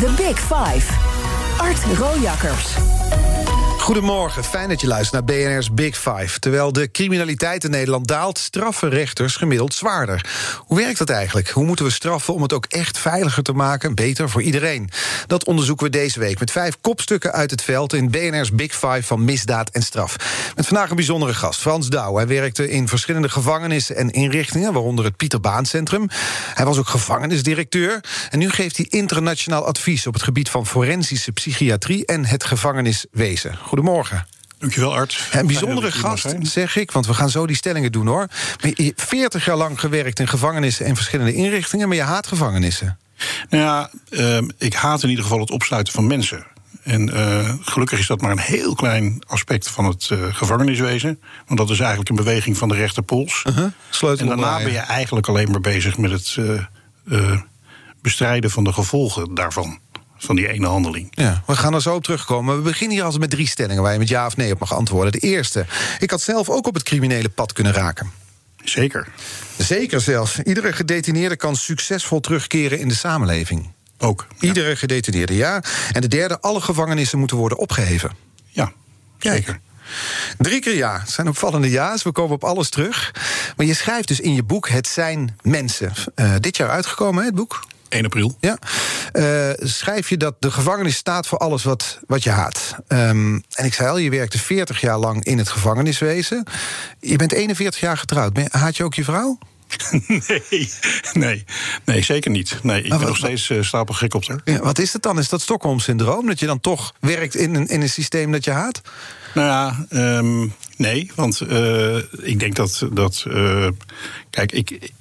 The Big Five. Art Rojakkers. Goedemorgen, fijn dat je luistert naar BNR's Big Five. Terwijl de criminaliteit in Nederland daalt, straffen rechters gemiddeld zwaarder. Hoe werkt dat eigenlijk? Hoe moeten we straffen om het ook echt veiliger te maken, beter voor iedereen? Dat onderzoeken we deze week met vijf kopstukken uit het veld in BNR's Big Five van misdaad en straf. Met vandaag een bijzondere gast, Frans Douw. Hij werkte in verschillende gevangenissen en inrichtingen, waaronder het Pieter Baan Centrum. Hij was ook gevangenisdirecteur en nu geeft hij internationaal advies op het gebied van forensische psychiatrie en het gevangeniswezen. Goedemorgen. Dankjewel, Art. Een bijzondere gast, zeg ik, want we gaan zo die stellingen doen hoor. Maar je hebt 40 jaar lang gewerkt in gevangenissen en verschillende inrichtingen, maar je haat gevangenissen. Nou ja, uh, ik haat in ieder geval het opsluiten van mensen. En uh, gelukkig is dat maar een heel klein aspect van het uh, gevangeniswezen. Want dat is eigenlijk een beweging van de rechterpols. Uh -huh. En daarna ben je eigenlijk alleen maar bezig met het uh, bestrijden van de gevolgen daarvan van die ene handeling. Ja, we gaan er zo op terugkomen. We beginnen hier altijd met drie stellingen waar je met ja of nee op mag antwoorden. De eerste, ik had zelf ook op het criminele pad kunnen raken. Zeker. Zeker zelfs. Iedere gedetineerde kan succesvol terugkeren in de samenleving. Ook. Ja. Iedere gedetineerde, ja. En de derde, alle gevangenissen moeten worden opgeheven. Ja, zeker. Drie keer ja. Het zijn opvallende ja's. We komen op alles terug. Maar je schrijft dus in je boek Het zijn mensen. Uh, dit jaar uitgekomen, hè, het boek? 1 april. Ja. Uh, schrijf je dat de gevangenis staat voor alles wat, wat je haat. Um, en ik zei al, je werkte 40 jaar lang in het gevangeniswezen. Je bent 41 jaar getrouwd. Haat je ook je vrouw? Nee, nee, nee, zeker niet. Nee, ik ben wat, nog steeds uh, stapelgek op haar. Ja, wat is het dan? Is dat Stockholm-syndroom? Dat je dan toch werkt in een, in een systeem dat je haat? Nou ja, um, nee, want uh, ik denk dat. dat uh, kijk, ik,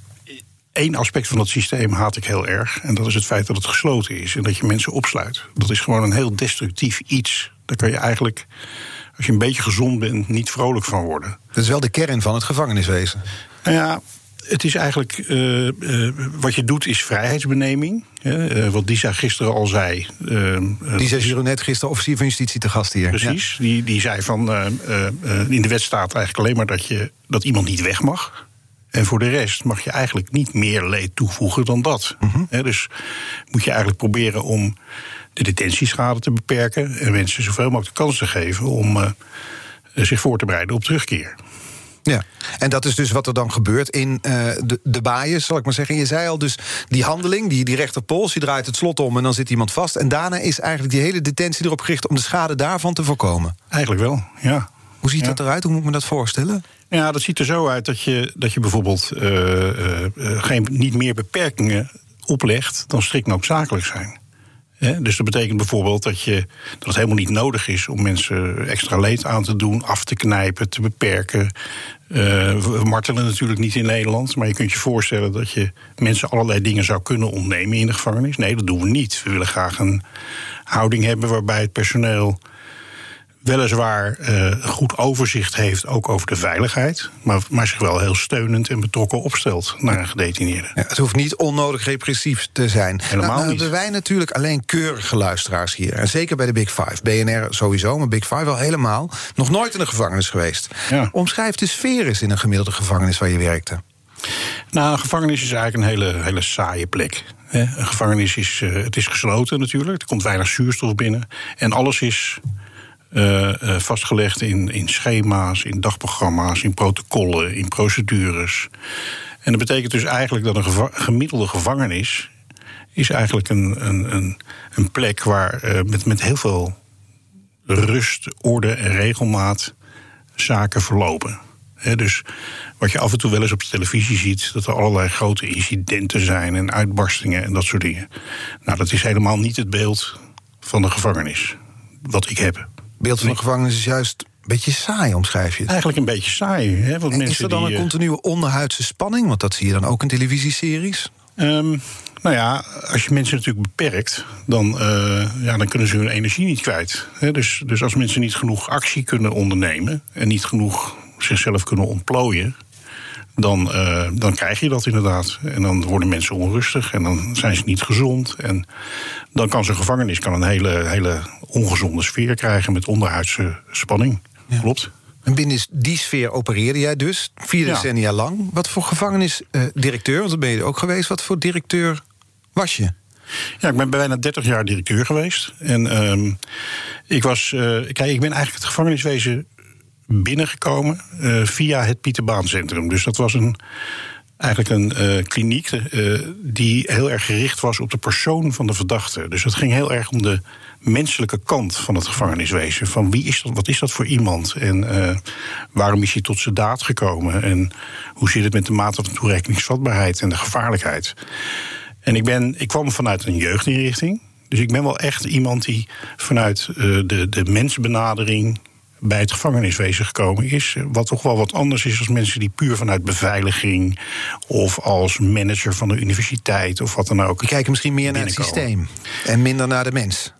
Eén aspect van dat systeem haat ik heel erg. En dat is het feit dat het gesloten is en dat je mensen opsluit. Dat is gewoon een heel destructief iets. Daar kan je eigenlijk, als je een beetje gezond bent, niet vrolijk van worden. Dat is wel de kern van het gevangeniswezen. Nou ja, het is eigenlijk. Uh, uh, wat je doet is vrijheidsbeneming. Uh, wat Disa gisteren al zei. Disa Gironet, gisteren officier van justitie te gast hier. Precies. Ja. Die, die zei van. in de wet staat eigenlijk alleen maar dat, je, dat iemand niet weg mag. En voor de rest mag je eigenlijk niet meer leed toevoegen dan dat. Mm -hmm. He, dus moet je eigenlijk proberen om de detentieschade te beperken. En mensen zoveel mogelijk de kans te geven om uh, zich voor te bereiden op terugkeer. Ja, en dat is dus wat er dan gebeurt in uh, de, de baaien, zal ik maar zeggen. Je zei al, dus die handeling, die, die rechterpols, die draait het slot om en dan zit iemand vast. En daarna is eigenlijk die hele detentie erop gericht om de schade daarvan te voorkomen. Eigenlijk wel, ja. Hoe ziet ja. dat eruit? Hoe moet ik me dat voorstellen? Ja, dat ziet er zo uit dat je, dat je bijvoorbeeld uh, uh, geen, niet meer beperkingen oplegt dan strikt noodzakelijk zijn. Dus dat betekent bijvoorbeeld dat, je, dat het helemaal niet nodig is om mensen extra leed aan te doen, af te knijpen, te beperken. We martelen natuurlijk niet in Nederland, maar je kunt je voorstellen dat je mensen allerlei dingen zou kunnen ontnemen in de gevangenis. Nee, dat doen we niet. We willen graag een houding hebben waarbij het personeel weliswaar uh, goed overzicht heeft, ook over de veiligheid, maar, maar zich wel heel steunend en betrokken opstelt naar een gedetineerde. Ja, het hoeft niet onnodig repressief te zijn. Helemaal nou, niet. hebben wij natuurlijk alleen keurige luisteraars hier. En zeker bij de Big Five. BNR sowieso, maar Big Five wel helemaal. Nog nooit in een gevangenis geweest. Ja. Omschrijf de sfeer eens in een gemiddelde gevangenis waar je werkte. Nou, een gevangenis is eigenlijk een hele, hele saaie plek. Een gevangenis is, uh, het is gesloten natuurlijk. Er komt weinig zuurstof binnen. En alles is uh, uh, vastgelegd in, in schema's, in dagprogramma's, in protocollen, in procedures. En dat betekent dus eigenlijk dat een gemiddelde gevangenis is eigenlijk een, een, een, plek waar uh, met, met heel veel rust, orde en regelmaat zaken verlopen. Dus wat je af en toe wel eens op de televisie ziet, dat er allerlei grote incidenten zijn en uitbarstingen en dat soort dingen. Nou, dat is helemaal niet het beeld van de gevangenis, wat ik heb beeld van de gevangenis is juist een beetje saai, omschrijf je het. Eigenlijk een beetje saai. Hè? Want en mensen is er dan die, een continue onderhuidse spanning? Want dat zie je dan ook in televisieseries. Um, Nou ja, als je mensen natuurlijk beperkt, dan, uh, ja, dan kunnen ze hun energie niet kwijt. dus, dus als mensen niet genoeg actie kunnen ondernemen en niet genoeg zichzelf kunnen ontplooien, dan, uh, dan krijg je dat inderdaad. En dan worden mensen onrustig en dan zijn ze niet gezond. En dan kan zo'n gevangenis kan een hele, hele ongezonde sfeer krijgen met onderhuidse spanning. Ja. Klopt. En binnen die sfeer opereerde jij dus vier decennia lang. Wat voor gevangenisdirecteur, uh, want dat ben je ook geweest, wat voor directeur was je? Ja, ik ben bijna 30 jaar directeur geweest. En uh, ik was. Uh, kijk, ik ben eigenlijk het gevangeniswezen binnengekomen uh, via het Pieterbaancentrum. Dus dat was een, eigenlijk een uh, kliniek uh, die heel erg gericht was op de persoon van de verdachte. Dus het ging heel erg om de menselijke kant van het gevangeniswezen. Van wie is dat, wat is dat voor iemand? En waarom is hij tot zijn daad gekomen? En hoe zit het met de mate van toerekeningsvatbaarheid en de gevaarlijkheid? En ik, ben, ik kwam vanuit een jeugdinrichting. Dus ik ben wel echt iemand die vanuit de, de mensbenadering bij het gevangeniswezen gekomen is. Wat toch wel wat anders is als mensen die puur vanuit beveiliging of als manager van de universiteit of wat dan ook. Die kijken misschien meer naar het systeem en minder naar de mens.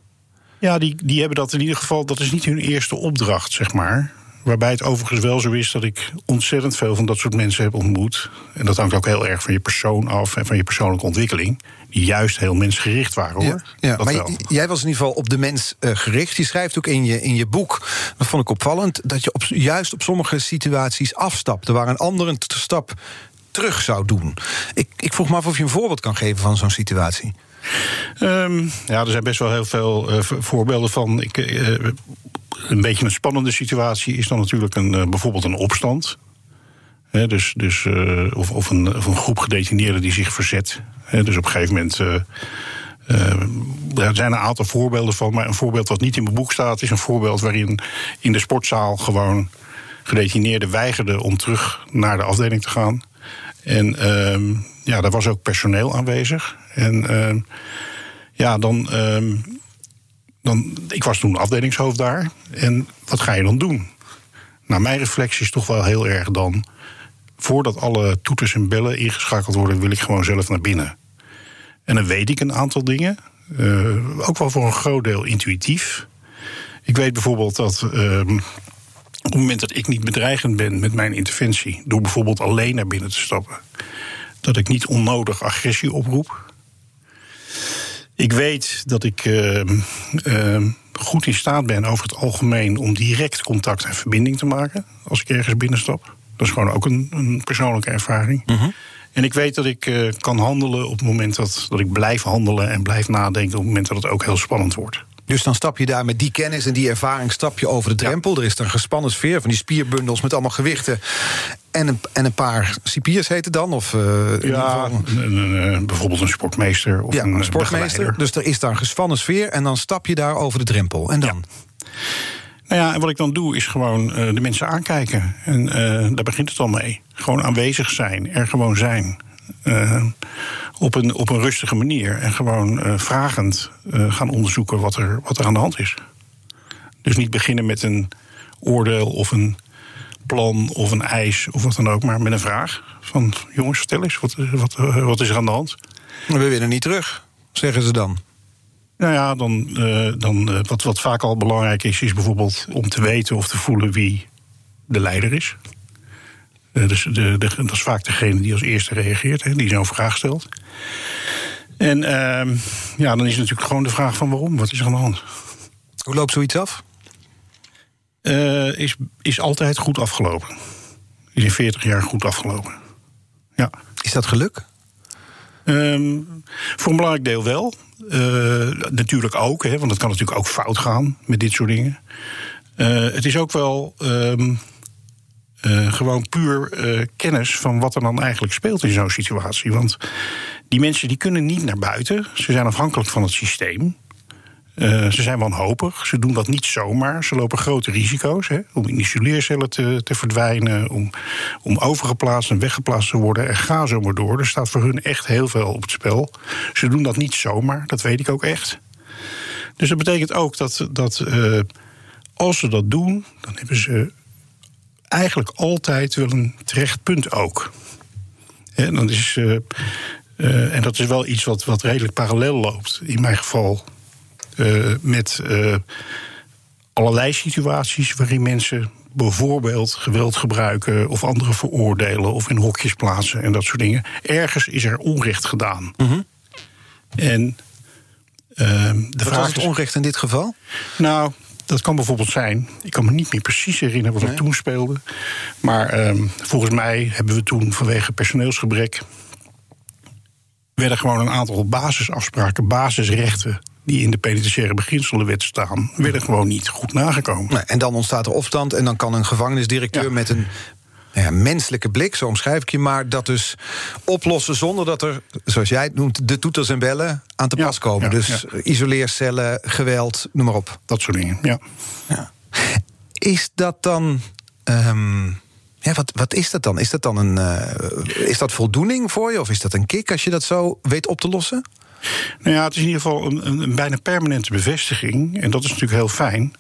Ja, die, die hebben dat in ieder geval. Dat is niet hun eerste opdracht, zeg maar. Waarbij het overigens wel zo is dat ik ontzettend veel van dat soort mensen heb ontmoet. En dat hangt ook heel erg van je persoon af en van je persoonlijke ontwikkeling. Die juist heel mensgericht waren hoor. Ja, maar jij was in ieder geval op de mens uh, gericht. Je schrijft ook in je, in je boek, dat vond ik opvallend, dat je op, juist op sommige situaties afstapte waar een ander een stap terug zou doen. Ik, ik vroeg me af of je een voorbeeld kan geven van zo'n situatie. Um, ja, er zijn best wel heel veel uh, voorbeelden van. Ik, uh, een beetje een spannende situatie is dan natuurlijk een, uh, bijvoorbeeld een opstand. Dus, dus, of, of, een, of een groep gedetineerden die zich verzet. Dus op een gegeven moment. er zijn een aantal voorbeelden van, maar een voorbeeld wat niet in mijn boek staat, is een voorbeeld waarin in de sportzaal gewoon gedetineerden weigerden om terug naar de afdeling te gaan. En ehm, ja, daar was ook personeel aanwezig. En uh, ja, dan, uh, dan. Ik was toen afdelingshoofd daar. En wat ga je dan doen? Nou, mijn reflectie is toch wel heel erg dan. Voordat alle toeters en bellen ingeschakeld worden, wil ik gewoon zelf naar binnen. En dan weet ik een aantal dingen. Uh, ook wel voor een groot deel intuïtief. Ik weet bijvoorbeeld dat. Ehm, op het moment dat ik niet bedreigend ben met mijn interventie, door bijvoorbeeld alleen naar binnen te stappen, dat ik niet onnodig agressie oproep. Ik weet dat ik uh, uh, goed in staat ben over het algemeen om direct contact en verbinding te maken als ik ergens binnenstap. Dat is gewoon ook een, een persoonlijke ervaring. Mhm. En ik weet dat ik uh, kan handelen op het moment dat, dat ik blijf handelen en blijf nadenken op het moment dat het ook heel spannend wordt. Dus dan stap je daar met die kennis en die ervaring stap je over de drempel. Er is een gespannen sfeer van die spierbundels met allemaal gewichten. En een, en een paar cipiers heet het dan? Of, uh, ja, een, bijvoorbeeld een sportmeester of ja, een, sportmeester. Dus er is daar een gespannen sfeer en dan stap je daar over de drempel. En dan? Ja. Nou ja, en wat ik dan doe is gewoon uh, de mensen aankijken. En uh, daar begint het al mee. Gewoon aanwezig zijn, er gewoon zijn. Uh, op, een, op een rustige manier. En gewoon vragend gaan onderzoeken wat er, wat er aan de hand is. Dus niet beginnen met een oordeel of een plan of een eis of wat dan ook, maar met een vraag. Van jongens, vertel eens, wat, wat, wat is er aan de hand? We willen niet terug, zeggen ze dan. Nou ja, dan, dan wat, wat vaak al belangrijk is, is bijvoorbeeld om te weten of te voelen wie de leider is. Uh, dus de, de, dat is vaak degene die als eerste reageert, hè, die zo'n vraag stelt. En ehm, ja, dan is natuurlijk gewoon de vraag van waarom, wat is er aan de hand? Hoe loopt zoiets af? is, is altijd goed afgelopen. Is in 40 jaar goed afgelopen. Ja. Is dat geluk? Um, voor een belangrijk deel wel. Uh, natuurlijk ook, hè, want het kan natuurlijk ook fout gaan met dit soort dingen. Uh, het is ook wel um, uh, gewoon puur kennis van wat er dan eigenlijk speelt in zo'n situatie. Want die mensen die kunnen niet naar buiten. Ze zijn afhankelijk van het systeem. Uh, ze zijn wanhopig. Ze doen dat niet zomaar. Ze lopen grote risico's hè, om in isoleercellen te, te verdwijnen, om, om overgeplaatst en weggeplaatst te worden. En ga zo maar door. Er staat voor hun echt heel veel op het spel. Ze doen dat niet zomaar, dat weet ik ook echt. Dus dat betekent ook dat, dat als ze dat doen, dan hebben ze eigenlijk altijd wel een terecht punt ook. En dan is. Uh, Uh, en dat is wel iets wat, wat redelijk parallel loopt, in mijn geval, uh, met allerlei situaties waarin mensen bijvoorbeeld geweld gebruiken of anderen veroordelen of in hokjes plaatsen en dat soort dingen. Ergens is er onrecht gedaan. Mm -hmm. En de wat vraag was het onrecht in dit geval? Nou, dat kan bijvoorbeeld zijn. Ik kan me niet meer precies herinneren wat er nee. toen speelde. Maar um, volgens mij hebben we toen vanwege personeelsgebrek. werden gewoon een aantal basisafspraken, basisrechten. die in de penitentiaire beginselenwet staan. werden gewoon niet goed nagekomen. Nee, en dan ontstaat er opstand. en dan kan een gevangenisdirecteur ja. met een ja, menselijke blik, zo omschrijf ik je, maar dat dus oplossen zonder dat er, zoals jij het noemt, de toeters en bellen aan te pas komen. ja, dus isoleercellen, geweld, noem maar op. Dat soort dingen, ja. Is dat dan. Um, ja, wat, wat is dat dan? Is dat dan een. Uh, is dat voldoening voor je? Of is dat een kick als je dat zo weet op te lossen? Nou ja, het is in ieder geval een, een, een bijna permanente bevestiging. En dat is natuurlijk heel fijn.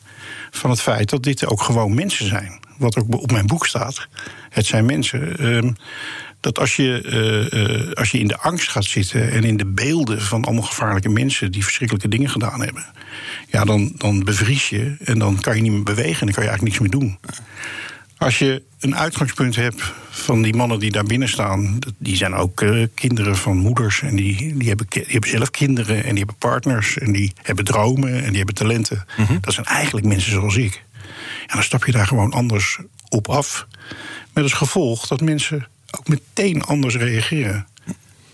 Van het feit dat dit ook gewoon mensen zijn. Wat ook op mijn boek staat. Het zijn mensen. Um, dat als je, uh, uh, als je in de angst gaat zitten en in de beelden van allemaal gevaarlijke mensen die verschrikkelijke dingen gedaan hebben, ja, dan, dan bevries je en dan kan je niet meer bewegen en dan kan je eigenlijk niks meer doen. Als je een uitgangspunt hebt van die mannen die daar binnen staan, die zijn ook uh, kinderen van moeders en die, die, hebben, die hebben zelf kinderen en die hebben partners en die hebben dromen en die hebben talenten. Mm -hmm. Dat zijn eigenlijk mensen zoals ik. En dan stap je daar gewoon anders op af. Met als gevolg dat mensen ook meteen anders reageren.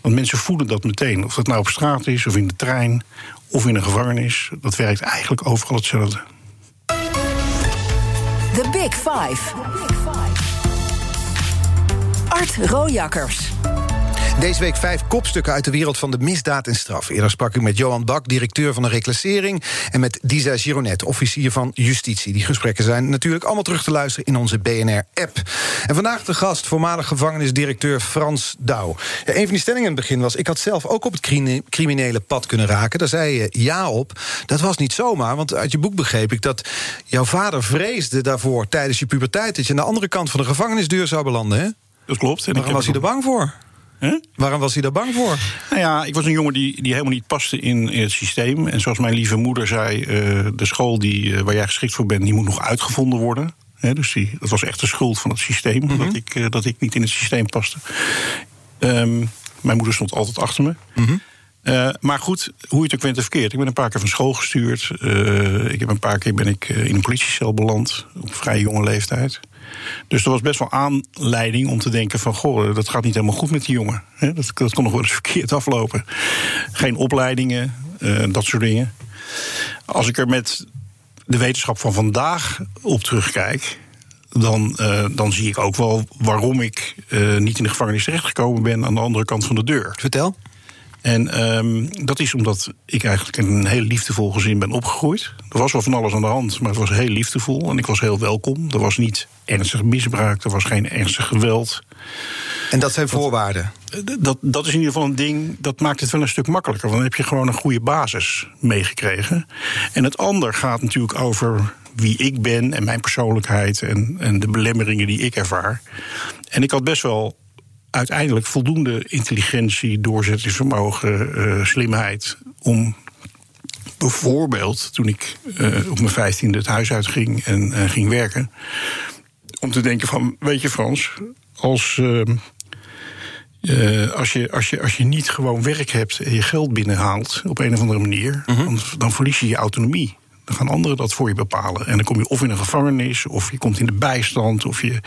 Want mensen voelen dat meteen. Of dat nou op straat is, of in de trein, of in een gevangenis. Dat werkt eigenlijk overal hetzelfde. The Big Five. Art Rojakkers. Deze week vijf kopstukken uit de wereld van de misdaad en straf. Eerder sprak ik met Johan Bak, directeur van de reclassering... en met Disa Gironet, officier van justitie. Die gesprekken zijn natuurlijk allemaal terug te luisteren in onze BNR-app. En vandaag de gast, voormalig gevangenisdirecteur Frans Douw. Ja, een van die stellingen in het begin was... ik had zelf ook op het criminele pad kunnen raken. Daar zei je ja op. Dat was niet zomaar, want uit je boek begreep ik... dat jouw vader vreesde daarvoor tijdens je puberteit... dat je aan de andere kant van de gevangenisdeur zou belanden, hè? Dat klopt. En Waarom was hij er bang voor? Huh? Waarom was hij daar bang voor? Nou ja, ik was een jongen die, die helemaal niet paste in, in het systeem. En zoals mijn lieve moeder zei, uh, de school die, uh, waar jij geschikt voor bent, die moet nog uitgevonden worden. He, dus die, dat was echt de schuld van het systeem, mm -hmm. dat, ik, uh, dat ik niet in het systeem paste. Um, mijn moeder stond altijd achter me. Mhm. Mm -hmm. Uh, maar goed, hoe je het ook went verkeerd. Ik ben een paar keer van school gestuurd. Uh, ik heb een paar keer ben ik in een politiecel beland. Op vrij jonge leeftijd. Dus er was best wel aanleiding om te denken van... goh, dat gaat niet helemaal goed met die jongen. Dat, dat kon nog wel eens verkeerd aflopen. Geen opleidingen, dat soort dingen. Als ik er met de wetenschap van vandaag op terugkijk... dan, dan zie ik ook wel waarom ik niet in de gevangenis terechtgekomen ben... aan de andere kant van de deur. Vertel. En um, dat is omdat ik eigenlijk in een heel liefdevol gezin ben opgegroeid. Er was wel van alles aan de hand, maar het was heel liefdevol. En ik was heel welkom. Er was niet ernstig misbruik, er was geen ernstig geweld. En dat zijn voorwaarden? Dat, dat, dat is in ieder geval een ding, dat maakt het wel een stuk makkelijker. Want dan heb je gewoon een goede basis meegekregen. En het ander gaat natuurlijk over wie ik ben en mijn persoonlijkheid... en, en de belemmeringen die ik ervaar. En ik had best wel uiteindelijk voldoende intelligentie, doorzettingsvermogen, uh, slimheid om bijvoorbeeld toen ik uh, op mijn vijftiende het huis uitging en uh, ging werken, om te denken van, weet je Frans, als, als, je, als, je, als je niet gewoon werk hebt en je geld binnenhaalt op een of andere manier, -huh. dan, dan verlies je je autonomie. Dan gaan anderen dat voor je bepalen. En dan kom je of in een gevangenis, of je komt in de bijstand. Of je... En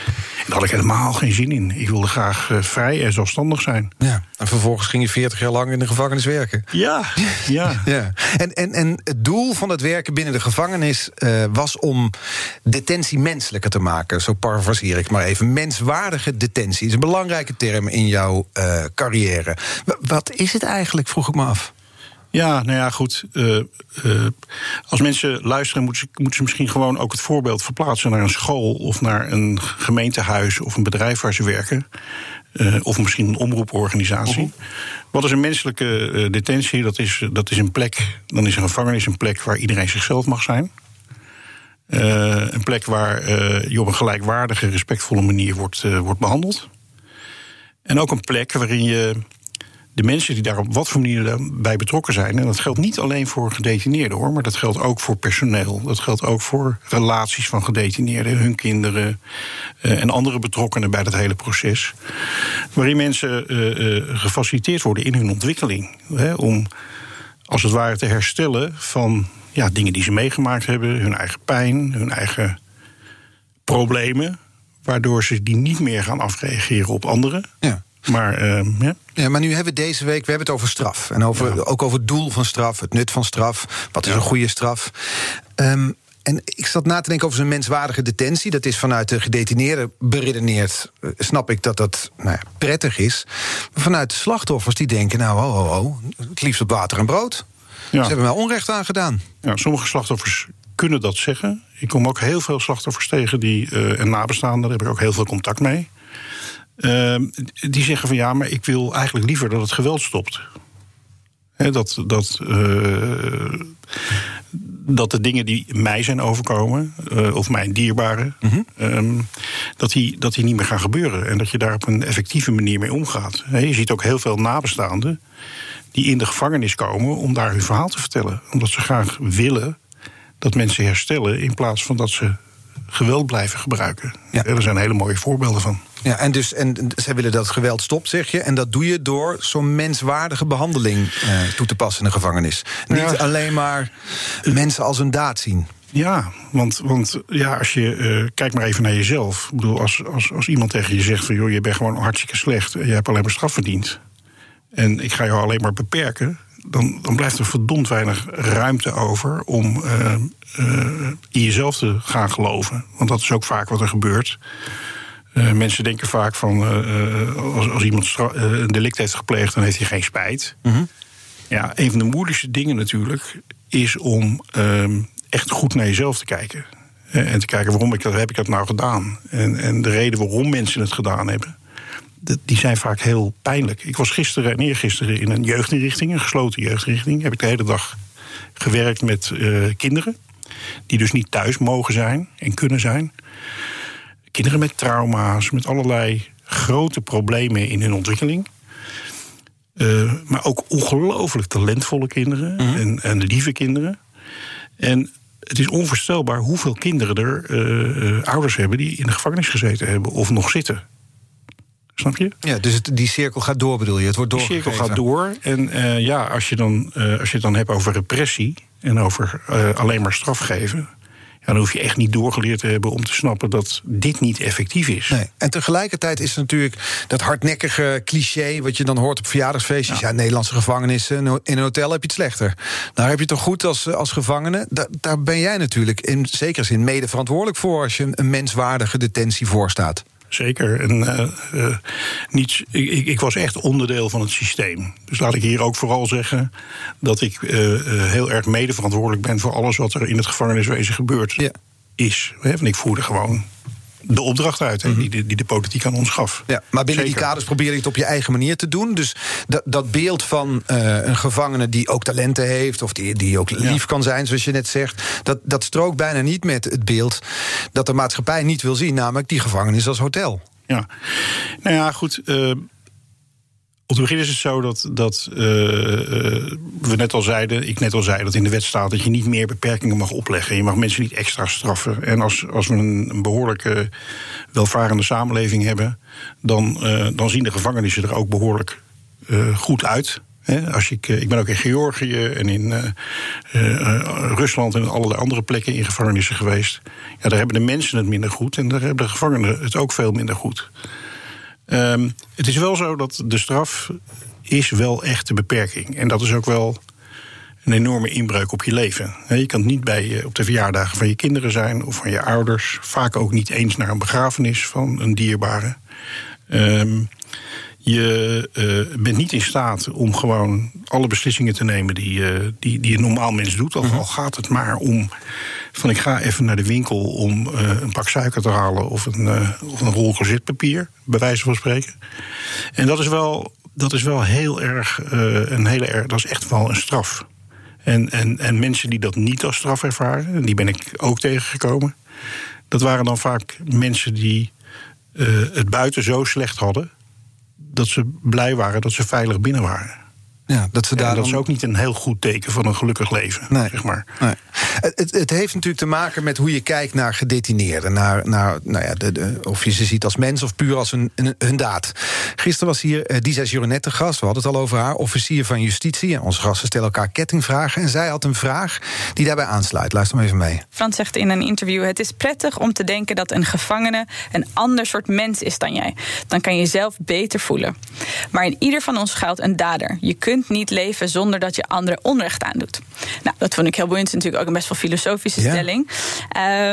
daar had ik helemaal geen zin in. Ik wilde graag uh, vrij en zelfstandig zijn. Ja, en vervolgens ging je 40 jaar lang in de gevangenis werken. Ja, ja. ja. En, en, en het doel van het werken binnen de gevangenis uh, was om detentie menselijker te maken. Zo parafraseer ik maar even. Menswaardige detentie is een belangrijke term in jouw uh, carrière. Wat is het eigenlijk, vroeg ik me af. Ja, nou ja, goed. Uh, uh, als mensen luisteren, moeten ze, moeten ze misschien gewoon ook het voorbeeld verplaatsen naar een school of naar een gemeentehuis of een bedrijf waar ze werken. Uh, of misschien een omroeporganisatie. -huh. Wat is een menselijke detentie? Dat is, dat is een plek, dan is een gevangenis een plek waar iedereen zichzelf mag zijn. een plek waar je op een gelijkwaardige, respectvolle manier wordt, wordt behandeld. En ook een plek waarin je de mensen die daar op wat voor manier bij betrokken zijn. En dat geldt niet alleen voor gedetineerden hoor, maar dat geldt ook voor personeel. Dat geldt ook voor relaties van gedetineerden, hun kinderen uh, en andere betrokkenen bij dat hele proces. Waarin mensen uh, gefaciliteerd worden in hun ontwikkeling. Hè, om als het ware te herstellen van ja, dingen die ze meegemaakt hebben, hun eigen pijn, hun eigen problemen. Waardoor ze die niet meer gaan afreageren op anderen. Ja. Maar, uh, ja. ja. maar nu hebben we deze week we hebben het over straf. En over, ja. ook over het doel van straf, het nut van straf. Wat is ja. een goede straf? Um, en ik zat na te denken over zijn menswaardige detentie. Dat is vanuit de gedetineerden beredeneerd. Snap ik dat dat nou ja, prettig is. Maar vanuit de slachtoffers die denken: nou, oh, oh, oh, het liefst op water en brood. Ze hebben wel onrecht aangedaan. Ja, sommige slachtoffers kunnen dat zeggen. Ik kom ook heel veel slachtoffers tegen die, uh, en nabestaanden, daar heb ik ook heel veel contact mee. Uh, die zeggen van ja, maar ik wil eigenlijk liever dat het geweld stopt. He, dat, dat, uh, dat de dingen die mij zijn overkomen, uh, of mijn dierbaren, mm -hmm. um, dat, die, dat die niet meer gaan gebeuren. En dat je daar op een effectieve manier mee omgaat. He, je ziet ook heel veel nabestaanden die in de gevangenis komen om daar hun verhaal te vertellen. Omdat ze graag willen dat mensen herstellen in plaats van dat ze geweld blijven gebruiken. Ja. Er zijn hele mooie voorbeelden van. Ja, en, dus, en zij willen dat geweld stopt, zeg je. En dat doe je door zo'n menswaardige behandeling eh, toe te passen in de gevangenis. Niet ja. alleen maar mensen als een daad zien. Ja, want, want ja, als je. Uh, kijk maar even naar jezelf. Ik bedoel, als, als, als iemand tegen je zegt van joh, je bent gewoon hartstikke slecht. En je hebt alleen maar straf verdiend. En ik ga jou alleen maar beperken dan, dan blijft er verdomd weinig ruimte over om uh, uh, in jezelf te gaan geloven. Want dat is ook vaak wat er gebeurt. Uh, mensen denken vaak van als, als, iemand een delict heeft gepleegd, dan heeft hij geen spijt. Mm -hmm. Ja, een van de moeilijkste dingen natuurlijk is om ehm, echt goed naar jezelf te kijken. En te kijken waarom ik dat, heb ik dat nou gedaan. En, en de reden waarom mensen het gedaan hebben die zijn vaak heel pijnlijk. Ik was gisteren en eergisteren in een jeugdinrichting, een gesloten jeugdinrichting. Heb ik de hele dag gewerkt met kinderen. Die dus niet thuis mogen zijn en kunnen zijn. Kinderen met trauma's, met allerlei grote problemen in hun ontwikkeling. Uh, maar ook ongelooflijk talentvolle kinderen mm -hmm. en, en lieve kinderen. En het is onvoorstelbaar hoeveel kinderen er uh, ouders hebben die in de gevangenis gezeten hebben of nog zitten. Snap je? Ja, dus het, die cirkel gaat door, bedoel je? Het wordt Die cirkel gaat door. En uh, ja, als je, dan, als je het dan hebt over repressie en over alleen maar straf geven. Dan hoef je echt niet doorgeleerd te hebben om te snappen dat dit niet effectief is. Nee. En tegelijkertijd is het natuurlijk dat hardnekkige cliché wat je dan hoort op verjaardagsfeestjes. Ja, ja Nederlandse gevangenissen, in een hotel heb je het slechter. Daar heb je het toch goed als, als gevangene. Da daar ben jij natuurlijk in zekere zin mede verantwoordelijk voor als je een menswaardige detentie voorstaat. Zeker. En, uh, uh, niets, ik, ik, was echt onderdeel van het systeem. Dus laat ik hier ook vooral zeggen dat ik uh, heel erg mede verantwoordelijk ben voor alles wat er in het gevangeniswezen gebeurd ja. is. Want ik voerde gewoon de opdracht uit mm -hmm. die, de, die de politiek aan ons gaf. Ja, maar binnen Zeker. die kaders probeer je het op je eigen manier te doen. Dus dat, dat beeld van uh, een gevangene die ook talenten heeft... of die, die ook lief ja. kan zijn, zoals je net zegt... Dat, dat strookt bijna niet met het beeld dat de maatschappij niet wil zien... namelijk die gevangenis als hotel. Ja, nou ja, goed... Uh, op het begin is het zo dat, dat uh, we net al zeiden, ik net al zei, dat in de wet staat dat je niet meer beperkingen mag opleggen. Je mag mensen niet extra straffen. En als, als we een, een behoorlijke welvarende samenleving hebben, dan, uh, dan zien de gevangenissen er ook behoorlijk goed uit. als ik, ik ben ook in Georgië en in Rusland en allerlei andere plekken in gevangenissen geweest. Ja, daar hebben de mensen het minder goed en daar hebben de gevangenen het ook veel minder goed. Um, het is wel zo dat de straf is wel echt de beperking. En dat is ook wel een enorme inbreuk op je leven. Je kan niet bij op de verjaardagen van je kinderen zijn of van je ouders. Vaak ook niet eens naar een begrafenis van een dierbare. Um, je uh, bent niet in staat om gewoon alle beslissingen te nemen die, uh, die, die een normaal mens doet. Al, al gaat het maar om van ik ga even naar de winkel om uh, een pak suiker te halen of een, of een rol gezitpapier, bij wijze van spreken. En dat is wel, dat is wel heel erg, een hele erg, dat is echt wel een straf. En, en, en mensen die dat niet als straf ervaren, en die ben ik ook tegengekomen, dat waren dan vaak mensen die het buiten zo slecht hadden dat ze blij waren dat ze veilig binnen waren. Ja, dat, ze daar dat is ook niet een heel goed teken van een gelukkig leven. Nee. Zeg maar. Nee. Het, het, heeft natuurlijk te maken met hoe je kijkt naar gedetineerden. Naar, naar, nou ja, de, of je ze ziet als mens of puur als hun, hun, daad. Gisteren was hier uh, Disa Jurenet gast. We hadden het al over haar. Officier van Justitie. En onze gasten stellen elkaar kettingvragen. En zij had een vraag die daarbij aansluit. Luister maar even mee. Frans zegt in een interview: Het is prettig om te denken dat een gevangene een ander soort mens is dan jij. Dan kan je jezelf beter voelen. Maar in ieder van ons schuilt een dader. Je kunt niet leven zonder dat je anderen onrecht aandoet. Nou, dat vond ik heel boeiend. natuurlijk ook een best wel filosofische stelling.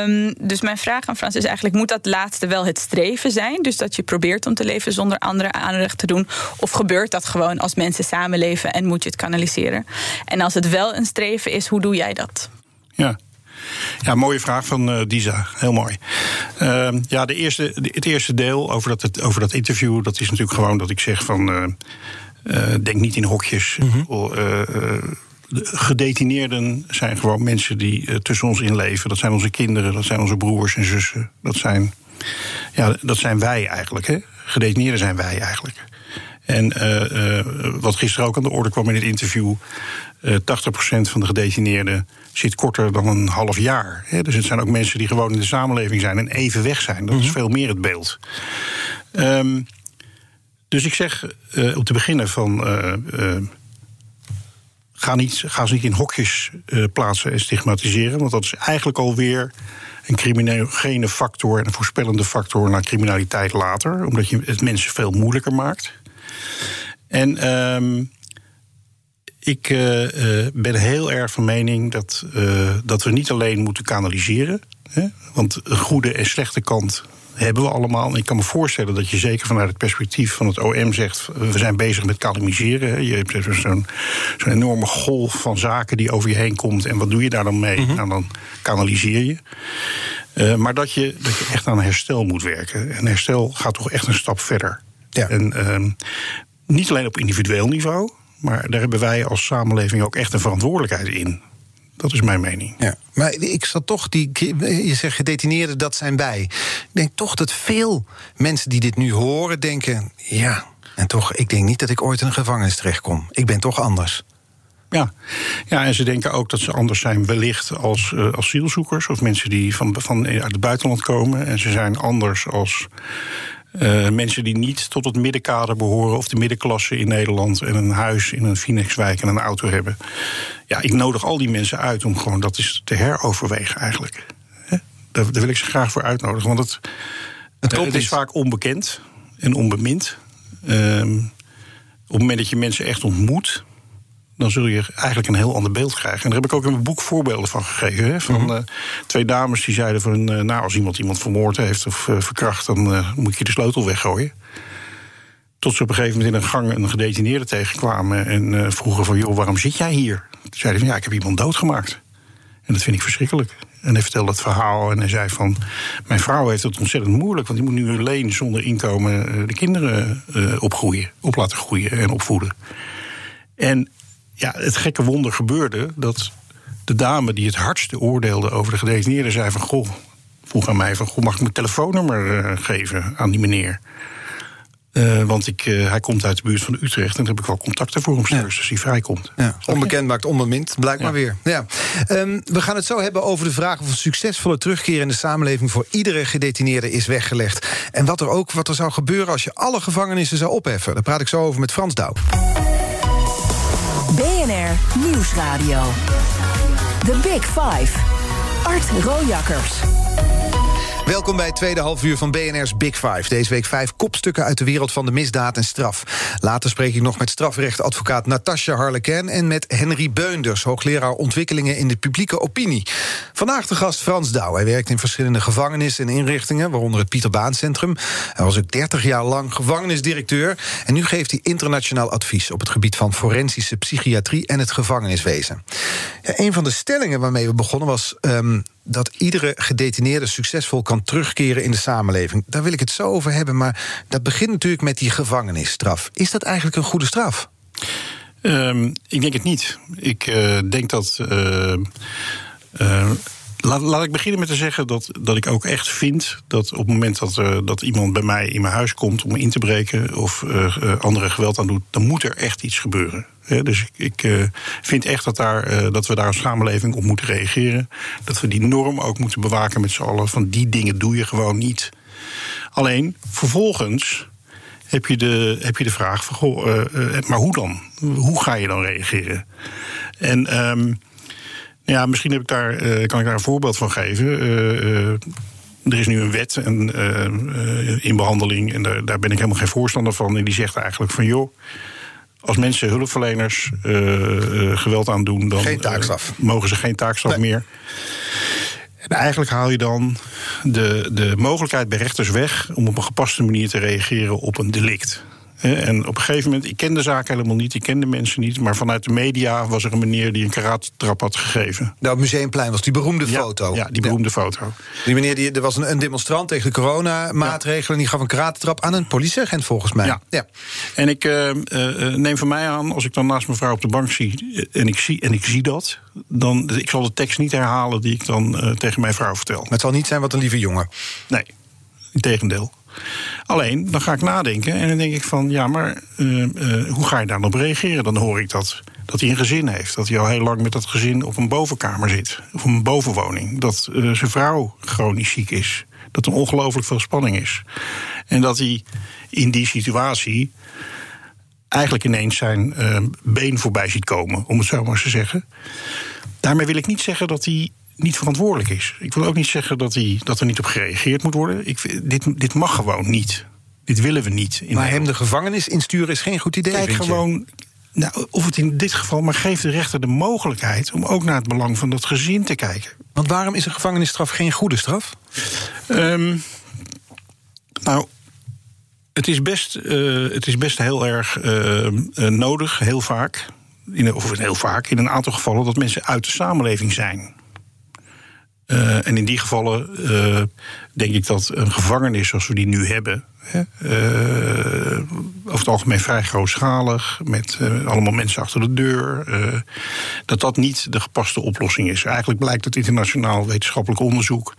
Um, dus mijn vraag aan Frans is eigenlijk: moet dat laatste wel het streven zijn? Dus dat je probeert om te leven zonder anderen aanrecht te doen? Of gebeurt dat gewoon als mensen samenleven en moet je het kanaliseren? En als het wel een streven is, hoe doe jij dat? Ja, ja, mooie vraag van uh, Disa. Heel mooi. Uh, ja, de eerste, het eerste deel over dat, over dat interview... dat is natuurlijk gewoon dat ik zeg van... Uh, denk niet in hokjes. Mm -hmm. gedetineerden zijn gewoon mensen die tussen ons in leven. Dat zijn onze kinderen, dat zijn onze broers en zussen. Dat zijn, ja, dat zijn wij eigenlijk. Hè? Gedetineerden zijn wij eigenlijk. En wat gisteren ook aan de orde kwam in het interview... 80% van de gedetineerden zit korter dan een half jaar. Hè? Dus het zijn ook mensen die gewoon in de samenleving zijn en even weg zijn. Dat is mhm. veel meer het beeld. Um, dus ik zeg uh, om te beginnen van. Uh, uh, ga, niet, ga ze niet in hokjes plaatsen en stigmatiseren. Want dat is eigenlijk alweer een criminogene factor en een voorspellende factor naar criminaliteit later. Omdat je het mensen veel moeilijker maakt. En um, ik ben heel erg van mening dat, dat we niet alleen moeten kanaliseren. Hè, want een goede en slechte kant hebben we allemaal. En ik kan me voorstellen dat je zeker vanuit het perspectief van het OM zegt: we zijn bezig met kalimiseren. Je hebt zo'n zo'n enorme golf van zaken die over je heen komt. En wat doe je daar dan mee? Mm Nou, dan kanaliseer je. Uh, maar dat je, dat je echt aan herstel moet werken. En herstel gaat toch echt een stap verder. Ja. En uh, niet alleen op individueel niveau, maar daar hebben wij als samenleving ook echt een verantwoordelijkheid in. Dat is mijn mening. Ja, maar ik zat toch, die, je zegt gedetineerden, dat zijn wij. Ik denk toch dat veel mensen die dit nu horen denken... ja, en toch, ik denk niet dat ik ooit in een gevangenis terechtkom. Ik ben toch anders. Ja. ja, en ze denken ook dat ze anders zijn, wellicht als uh, asielzoekers of mensen die van, van uit het buitenland komen. En ze zijn anders als uh, mensen die niet tot het middenkader behoren of de middenklasse in Nederland en een huis in een Phoenixwijk en een auto hebben. Ja, ik nodig al die mensen uit om gewoon dat eens te heroverwegen eigenlijk. Daar, daar, wil ik ze graag voor uitnodigen, want het, het, het is vaak onbekend en onbemind. Um, op het moment dat je mensen echt ontmoet, dan zul je eigenlijk een heel ander beeld krijgen. En daar heb ik ook in mijn boek voorbeelden van gegeven. Hè, van uh, twee dames die zeiden van... Uh, nou, als iemand iemand vermoord heeft of uh, verkracht... dan moet je de sleutel weggooien. Tot ze op een gegeven moment in een gang een gedetineerde tegenkwamen... en vroegen van, joh, waarom zit jij hier? Toen zeiden van, ja, ik heb iemand doodgemaakt. En dat vind ik verschrikkelijk. En hij vertelde het verhaal en hij zei van... mijn vrouw heeft het ontzettend moeilijk... want die moet nu alleen zonder inkomen de kinderen opgroeien, op laten groeien en opvoeden. En ja, het gekke wonder gebeurde dat de dame die het hardste oordeelde over de gedetineerden zei van goh, vroeg aan mij van goh, mag ik mijn telefoonnummer uh, geven aan die meneer? Uh, want ik, uh, hij komt uit de buurt van Utrecht en dan heb ik wel contacten voor hem straks ja. als hij vrijkomt. Ja. Onbekend maakt onbemind, blijkbaar ja. weer. Ja. Um, we gaan het zo hebben over de vraag of een succesvolle terugkeer in de samenleving voor iedere gedetineerde is weggelegd. En wat er ook wat er zou gebeuren als je alle gevangenissen zou opheffen. Daar praat ik zo over met Frans Douw. BNR Nieuwsradio. The Big Five. Art Rojakkers. Welkom bij het tweede halfuur van BNR's Big Five. Deze week vijf kopstukken uit de wereld van de misdaad en straf. Later spreek ik nog met strafrechtadvocaat Natasja Harleken... en met Henry Beunders, hoogleraar ontwikkelingen in de publieke opinie. Vandaag de gast Frans Douw. Hij werkt in verschillende gevangenissen en inrichtingen... waaronder het Pieter Baan Centrum. Hij was ook 30 jaar lang gevangenisdirecteur... en nu geeft hij internationaal advies... op het gebied van forensische psychiatrie en het gevangeniswezen. Ja, een van de stellingen waarmee we begonnen was... Um, dat iedere gedetineerde succesvol kan terugkeren in de samenleving. Daar wil ik het zo over hebben, maar dat begint natuurlijk met die gevangenisstraf. Is dat eigenlijk een goede straf? Um, ik denk het niet. Ik uh, denk dat. Uh, uh, Laat, laat ik beginnen met te zeggen dat, dat ik ook echt vind dat op het moment dat, uh, dat iemand bij mij in mijn huis komt om in te breken of uh, andere geweld aan doet, dan moet er echt iets gebeuren. dus ik, ik vind echt dat, daar, dat we daar als samenleving op moeten reageren. Dat we die norm ook moeten bewaken met z'n allen. Van die dingen doe je gewoon niet. Alleen vervolgens heb je de, heb je de vraag: van, goh, maar hoe dan? Hoe ga je dan reageren? En. Um, ja, misschien heb ik daar, uh, kan ik daar een voorbeeld van geven. Uh, er is nu een wet en, in behandeling en daar, daar, ben ik helemaal geen voorstander van. En die zegt eigenlijk van joh. Als mensen hulpverleners geweld aandoen, dan mogen ze geen taakstraf meer. En eigenlijk haal je dan de, de mogelijkheid bij rechters weg om op een gepaste manier te reageren op een delict. En op een gegeven moment, ik ken de zaak helemaal niet, ik ken de mensen niet. Maar vanuit de media was er een meneer die een karatentrap had gegeven. Nou, Museumplein was die beroemde foto. Ja, die beroemde foto. Die meneer, die, er was een, een demonstrant tegen de coronamaatregelen. En die gaf een karatentrap aan een politieagent, volgens mij. Ja. ja. En ik uh, uh, neem van mij aan, als ik dan naast mevrouw op de bank zie. en ik zie, en ik zie dat. dan ik zal de tekst niet herhalen die ik dan uh, tegen mijn vrouw vertel. Maar het zal niet zijn wat een lieve jongen. Nee, integendeel. Alleen, dan ga ik nadenken en dan denk ik van... ja, maar uh, uh, hoe ga je daar op reageren? Dan hoor ik dat, dat hij een gezin heeft. Dat hij al heel lang met dat gezin op een bovenkamer zit. Of een bovenwoning. Dat uh, zijn vrouw chronisch ziek is. Dat er ongelooflijk veel spanning is. En dat hij in die situatie eigenlijk ineens zijn been voorbij ziet komen, om het zo maar te zeggen. Daarmee wil ik niet zeggen dat hij niet verantwoordelijk is. Ik wil ook niet zeggen dat, hij, dat er niet op gereageerd moet worden. Ik, dit, dit mag gewoon niet. Dit willen we niet. maar hem de gevangenis insturen is geen goed idee. Kijk gewoon. Nou, of het in dit geval, maar geef de rechter de mogelijkheid om ook naar het belang van dat gezin te kijken. Want waarom is een gevangenisstraf geen goede straf? Um, nou, het is best, uh, het is best heel erg uh, nodig, heel vaak. In, of heel vaak in een aantal gevallen dat mensen uit de samenleving zijn. Uh, en in die gevallen uh, denk ik dat een gevangenis zoals we die nu hebben, uh, over het algemeen vrij grootschalig, met allemaal mensen achter de deur, dat dat niet de gepaste oplossing is. Eigenlijk blijkt uit internationaal wetenschappelijk onderzoek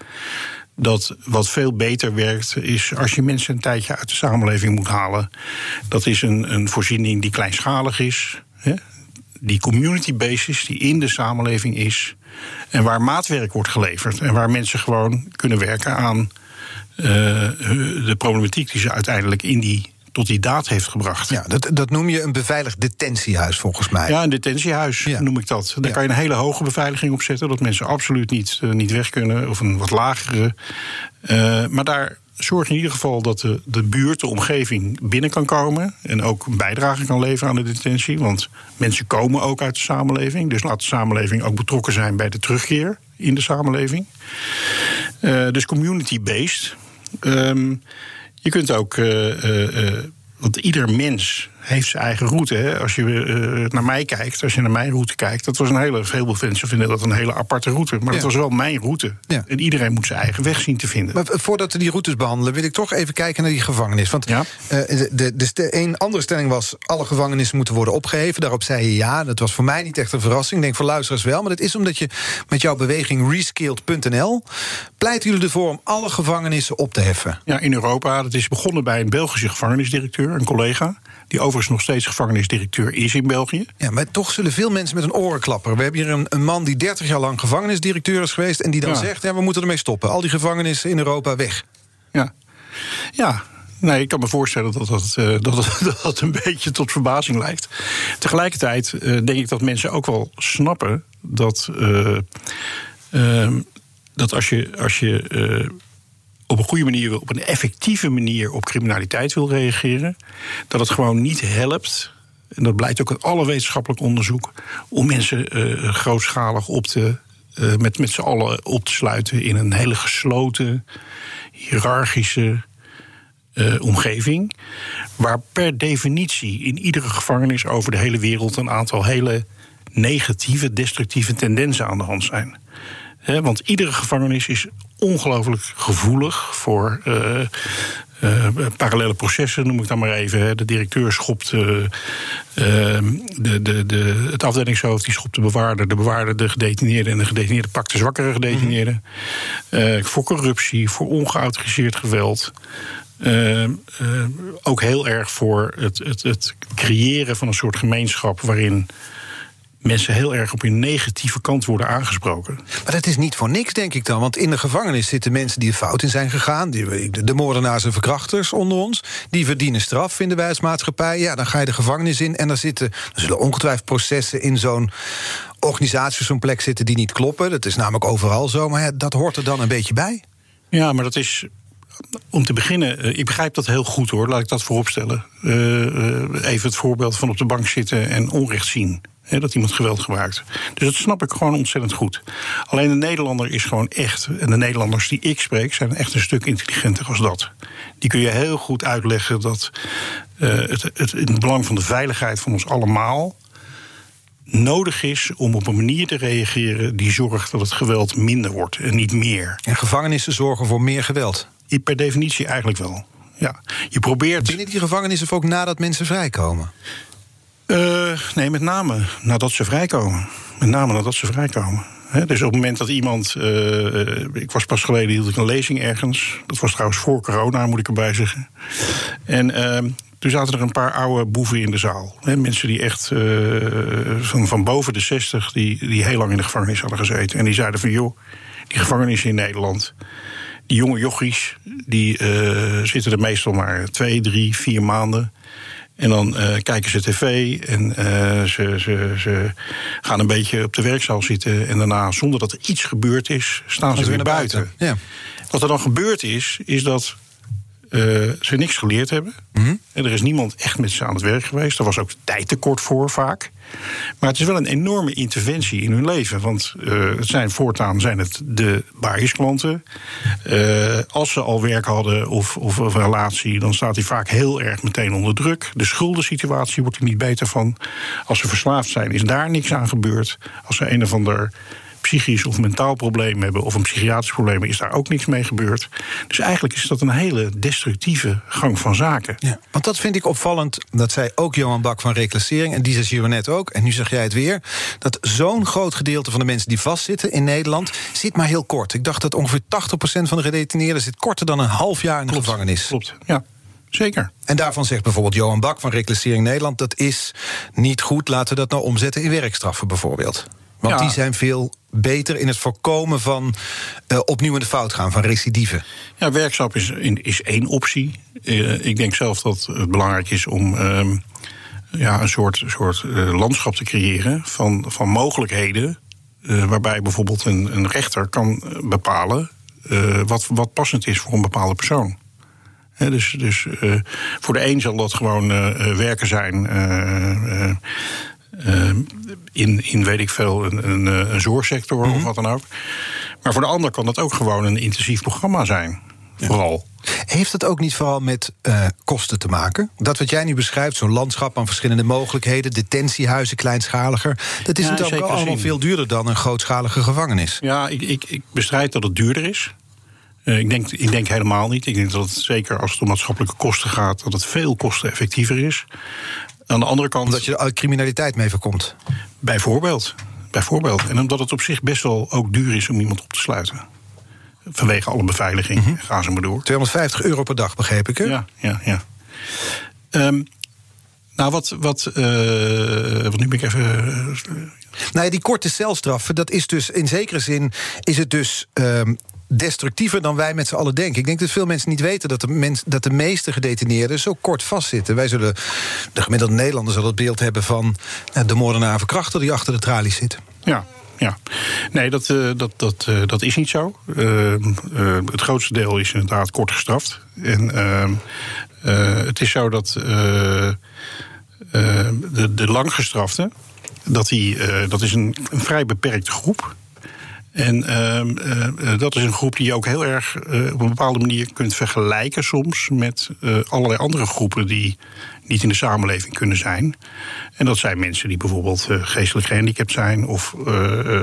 dat wat veel beter werkt, is als je mensen een tijdje uit de samenleving moet halen. Dat is een, een voorziening die kleinschalig is. Hè, die community basis die in de samenleving is. En waar maatwerk wordt geleverd. En waar mensen gewoon kunnen werken aan uh, de problematiek die ze uiteindelijk in die tot die daad heeft gebracht. Ja, dat, dat noem je een beveiligd detentiehuis volgens mij. Ja, een detentiehuis noem ik dat. Daar kan je een hele hoge beveiliging op zetten, dat mensen absoluut niet, uh, niet weg kunnen, of een wat lagere. Uh, maar daar zorg in ieder geval dat de, de buurt, de omgeving binnen kan komen. En ook een bijdrage kan leveren aan de detentie. Want mensen komen ook uit de samenleving. Dus laat de samenleving ook betrokken zijn bij de terugkeer in de samenleving. Uh, dus community-based. Um, je kunt ook. Uh, want ieder mens heeft zijn eigen route. Hè. Als je uh, naar mij kijkt, als je naar mijn route kijkt, dat was een hele. Veel mensen vinden dat een hele aparte route. Maar ja. dat was wel mijn route. Ja. En iedereen moet zijn eigen weg zien te vinden. Maar voordat we die routes behandelen, wil ik toch even kijken naar die gevangenis. Want ja? uh, de, de, de, een andere stelling was: alle gevangenissen moeten worden opgeheven. Daarop zei je ja. Dat was voor mij niet echt een verrassing. Ik denk voor luisteraars wel. Maar dat is omdat je met jouw beweging reskilled.nl pleiten jullie ervoor om alle gevangenissen op te heffen. Ja, in Europa. Dat is begonnen bij een Belgische gevangenisdirecteur, een collega die overigens nog steeds gevangenisdirecteur is in België. Ja, maar toch zullen veel mensen met een oren klapperen. We hebben hier een, een man die 30 jaar lang gevangenisdirecteur is geweest... en die dan ja. zegt, ja, we moeten ermee stoppen. Al die gevangenissen in Europa weg. Ja, ja Nee, ik kan me voorstellen dat dat, uh, dat, dat, dat een beetje tot verbazing lijkt. Tegelijkertijd uh, denk ik dat mensen ook wel snappen dat, uh, dat als je, als je op een goede manier, op een effectieve manier op criminaliteit wil reageren, dat het gewoon niet helpt. En dat blijkt ook uit alle wetenschappelijk onderzoek. om mensen uh, grootschalig op te, uh, met, met z'n allen op te sluiten in een hele gesloten, hiërarchische uh, omgeving. Waar per definitie in iedere gevangenis over de hele wereld een aantal hele negatieve, destructieve tendensen aan de hand zijn. He, want iedere gevangenis is ongelooflijk gevoelig voor uh, parallele processen, noem ik dan maar even. De directeur schopt de, de, de, het afdelingshoofd, die schopt de bewaarder, de bewaarder de gedetineerde en de gedetineerde pakt de zwakkere gedetineerde. Mhm. voor corruptie, voor ongeautoriseerd geweld. ook heel erg voor het, het, het creëren van een soort gemeenschap waarin mensen heel erg op hun negatieve kant worden aangesproken. Maar dat is niet voor niks, denk ik dan. Want in de gevangenis zitten mensen die er fout in zijn gegaan. Die, de moordenaars en verkrachters onder ons. Die verdienen straf, vinden wij als maatschappij. Ja, dan ga je de gevangenis in en dan zitten... er zullen ongetwijfeld processen in zo'n organisatie... zo'n plek zitten die niet kloppen. Dat is namelijk overal zo. Maar dat hoort er dan een beetje bij. Ja, maar dat is om te beginnen, eh, ik begrijp dat heel goed hoor, laat ik dat vooropstellen. Uh, even het voorbeeld van op de bank zitten en onrecht zien dat iemand geweld gebruikt. Dus dat snap ik gewoon ontzettend goed. Alleen de Nederlander is gewoon echt. En de Nederlanders die ik spreek zijn echt een stuk intelligenter als dat. Die kun je heel goed uitleggen dat uh, het, het in het belang van de veiligheid van ons allemaal nodig is om op een manier te reageren die zorgt dat het geweld minder wordt en niet meer. En gevangenissen zorgen voor meer geweld? Per definitie eigenlijk wel. Ja. Je probeert. Binnen die gevangenissen ook nadat mensen vrijkomen? Uh, nee, met name nadat ze vrijkomen. Met name nadat ze vrijkomen. dus op het moment dat iemand. Uh, ik was pas geleden hield ik een lezing ergens. Dat was trouwens voor corona, moet ik erbij zeggen. En uh, toen zaten er een paar oude boeven in de zaal. mensen die echt van, van boven de 60, die, die heel lang in de gevangenis hadden gezeten. En die zeiden van joh, die gevangenis in Nederland. Die jonge jochies, die zitten er meestal maar twee, drie, vier maanden. En dan uh, kijken ze tv en uh, ze, ze, ze gaan een beetje op de werkzaal zitten. En daarna, zonder dat er iets gebeurd is, staan ze, weer, weer buiten. buiten. Ja. Wat er dan gebeurd is, is dat uh, ze niks geleerd hebben. Mhm. En er is niemand echt met ze aan het werk geweest. Er was ook tijd tekort voor vaak. Maar het is wel een enorme interventie in hun leven. Want uh, het zijn voortaan zijn het de barisklanten. Uh, als ze al werk hadden of, of een relatie, dan staat hij vaak heel erg meteen onder druk. De schuldensituatie wordt er niet beter van. Als ze verslaafd zijn, is daar niks aan gebeurd. Als ze een of ander psychisch of mentaal probleem hebben of een psychiatrisch probleem, is daar ook niks mee gebeurd. Dus eigenlijk is dat een hele destructieve gang van zaken. Ja, want dat vind ik opvallend. Dat zei ook Johan Bak van Reclassering. En die zei hier net ook. En nu zeg jij het weer. Dat zo'n groot gedeelte van de mensen die vastzitten in Nederland. zit maar heel kort. Ik dacht dat ongeveer 80% van de gedetineerden zit korter dan een half jaar in de gevangenis. Klopt, ja. Zeker. En daarvan zegt bijvoorbeeld Johan Bak van Reclassering Nederland... dat is niet goed, laten we dat nou omzetten in werkstraffen bijvoorbeeld. Want die zijn veel beter in het voorkomen van uh, opnieuw in de fout gaan, van recidive. Ja, werkstap is, is één optie. Uh, ik denk zelf dat het belangrijk is om uh, ja, een soort, soort uh, landschap te creëren van, van mogelijkheden. waarbij bijvoorbeeld een, een rechter kan bepalen wat, wat passend is voor een bepaalde persoon. dus dus voor de een zal dat gewoon werken zijn uh, in, in, weet ik veel, een, een, eh, een zorgsector of mhm. wat dan ook. Maar voor de ander kan dat ook gewoon een intensief programma zijn. Vooral. Heeft het ook niet vooral met uh, kosten te maken? Dat wat jij nu beschrijft, zo'n landschap aan verschillende mogelijkheden, detentiehuizen kleinschaliger, dat is ja, natuurlijk ook allemaal veel duurder dan een grootschalige gevangenis. Ja, ik, ik, ik bestrijd dat het duurder is. Uh, ik, denk, ik denk helemaal niet. Ik denk dat het zeker als het om maatschappelijke kosten gaat, dat het veel kosteneffectiever is. Aan de andere kant. Omdat je er criminaliteit mee voorkomt. Bijvoorbeeld. Bijvoorbeeld. En omdat het op zich best wel ook duur is om iemand op te sluiten. Vanwege alle beveiliging. Mm Gaan ze maar door. 250 euro per dag, begreep ik. Hè? Ja, ja, ja. Um, nou, wat. wat, uh, wat nu ben ik even. Uh, nou ja, die korte celstraffen, dat is dus in zekere zin. Is het dus. Um, destructiever dan wij met z'n allen denken. Ik denk dat veel mensen niet weten dat de, mens, dat de meeste gedetineerden zo kort vastzitten. Wij zullen, de gemiddelde Nederlander zal het beeld hebben van eh, de moordenaar verkrachter die achter de tralies zit. Ja, ja, nee, dat, uh, dat, dat, uh, dat is niet zo. Het grootste deel is inderdaad kort gestraft. En ehm, het is zo dat de, de langgestrafte, dat, die, dat is een, een vrij beperkte groep en ehm, eh, dat is een groep die je ook heel erg uh, op een bepaalde manier kunt vergelijken soms met allerlei andere groepen die niet in de samenleving kunnen zijn. En dat zijn mensen die bijvoorbeeld geestelijk gehandicapt zijn of eh,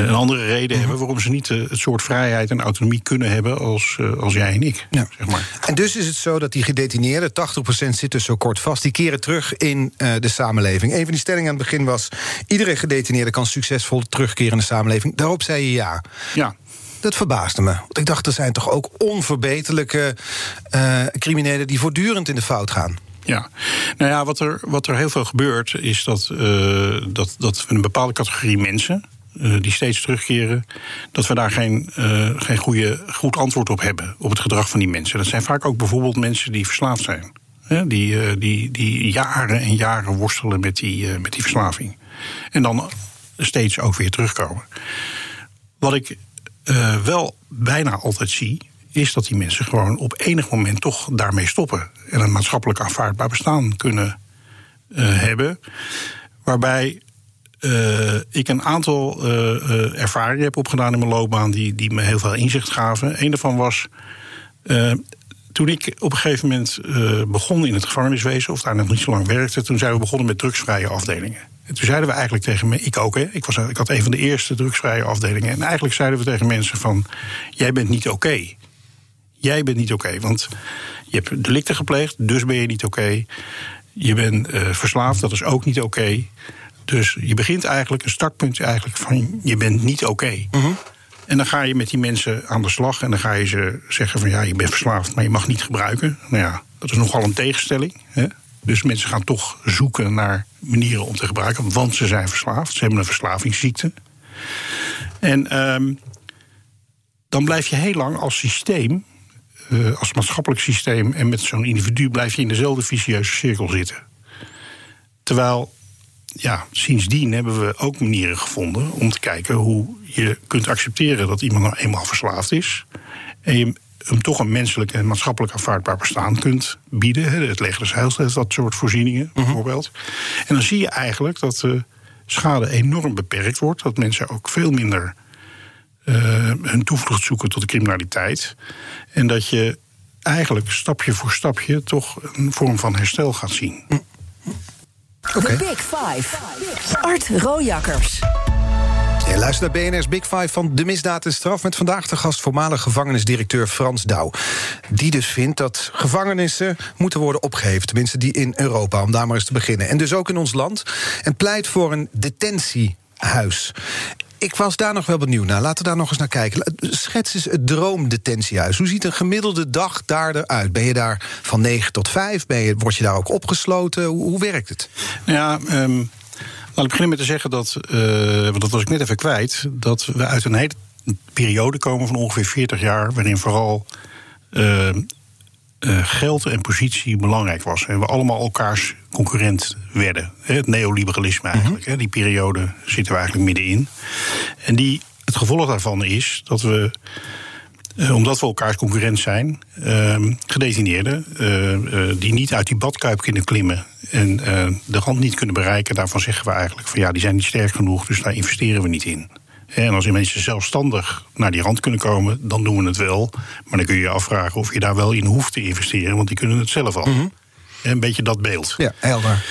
een andere reden hebben waarom ze niet eh, het soort vrijheid en autonomie kunnen hebben als, eh, als jij en ik. Ja. Zeg maar. En dus is het zo dat die gedetineerden, 80% zit dus zo kort vast, die keren terug in eh, de samenleving. Een van die stellingen aan het begin was: iedere gedetineerde kan succesvol terugkeren in de samenleving. Daarop zei je ja. Ja, Dat verbaasde me. Want ik dacht, er zijn toch ook onverbeterlijke eh, criminelen die voortdurend in de fout gaan. Ja, nou ja, wat er, wat er heel veel gebeurt, is dat, eh, dat, dat we een bepaalde categorie mensen. Eh, die steeds terugkeren, dat we daar geen, eh, geen goede, goed antwoord op hebben. op het gedrag van die mensen. Dat zijn vaak ook bijvoorbeeld mensen die verslaafd zijn. Hè, die, eh, die, die jaren en jaren worstelen met die, met die verslaving. En dan steeds ook weer terugkomen. Wat ik wel bijna altijd zie, is dat die mensen gewoon op enig moment toch daarmee stoppen. En een maatschappelijk aanvaardbaar bestaan kunnen hebben. Waarbij eh, ik een aantal eh, ervaringen heb opgedaan in mijn loopbaan die, die me heel veel inzicht gaven. Een daarvan was. toen ik op een gegeven moment begon in het gevangeniswezen, of daar nog niet zo lang werkte, toen zijn we begonnen met drugsvrije afdelingen. En toen zeiden we eigenlijk tegen me, ik ook, hè, ik, was, ik had een van de eerste drugsvrije afdelingen. En eigenlijk zeiden we tegen mensen van, jij bent niet oké. Jij bent niet oké, want je hebt delicten gepleegd, dus ben je niet oké. Je bent verslaafd, dat is ook niet oké. Dus je begint eigenlijk, een startpunt eigenlijk van, je bent niet oké. En dan ga je met die mensen aan de slag en dan ga je ze zeggen van ja, je bent verslaafd, maar je mag niet gebruiken. Nou ja, dat is nogal een tegenstelling. Hè? Dus mensen gaan toch zoeken naar manieren om te gebruiken, want ze zijn verslaafd. Ze hebben een verslavingsziekte. En ehm, dan blijf je heel lang als systeem, eh, als maatschappelijk systeem en met zo'n individu, blijf je in dezelfde vicieuze cirkel zitten. Terwijl ja, sindsdien hebben we ook manieren gevonden om te kijken hoe je kunt accepteren dat iemand nou eenmaal verslaafd is. En je hem toch een menselijk en maatschappelijk aanvaardbaar bestaan kunt bieden. Het leger des Heils heeft dat soort voorzieningen, bijvoorbeeld. En dan zie je eigenlijk dat de schade enorm beperkt wordt. Dat mensen ook veel minder eh, hun toevlucht zoeken tot de criminaliteit. En dat je eigenlijk stapje voor stapje toch een vorm van herstel gaat zien. The Big Five. Art Rojakkers. Je luistert naar BNR's Big Five van de misdaad en straf... met vandaag de gast voormalig gevangenisdirecteur Frans Douw. Die dus vindt dat gevangenissen moeten worden opgeheven. Tenminste, die in Europa, om daar maar eens te beginnen. En dus ook in ons land. En pleit voor een detentiehuis. Ik was daar nog wel benieuwd naar. Laten we daar nog eens naar kijken. Schets eens het droomdetentiehuis. Hoe ziet een gemiddelde dag daar eruit? Ben je daar van 9 tot 5? Ben je, word je daar ook opgesloten? Hoe, hoe werkt het? Ja, ehm, laat ik beginnen met te zeggen dat, eh, want dat was ik net even kwijt, dat we uit een hele periode komen van ongeveer 40 jaar, waarin vooral eh, eh, geld en positie belangrijk was. En we allemaal elkaars concurrent werden. Het neoliberalisme eigenlijk. hè, Die periode zitten we eigenlijk middenin. En die, het gevolg daarvan is dat we. eh, omdat we elkaars concurrent zijn, ehm, gedetineerden eh, eh, die niet uit die badkuip kunnen klimmen en eh, de rand niet kunnen bereiken, daarvan zeggen we eigenlijk van ja, die zijn niet sterk genoeg, dus daar investeren we niet in. En als die mensen zelfstandig naar die rand kunnen komen, dan doen we het wel. Maar dan kun je je afvragen of je daar wel in hoeft te investeren, want die kunnen het zelf al. Een beetje dat beeld. Ja, helder.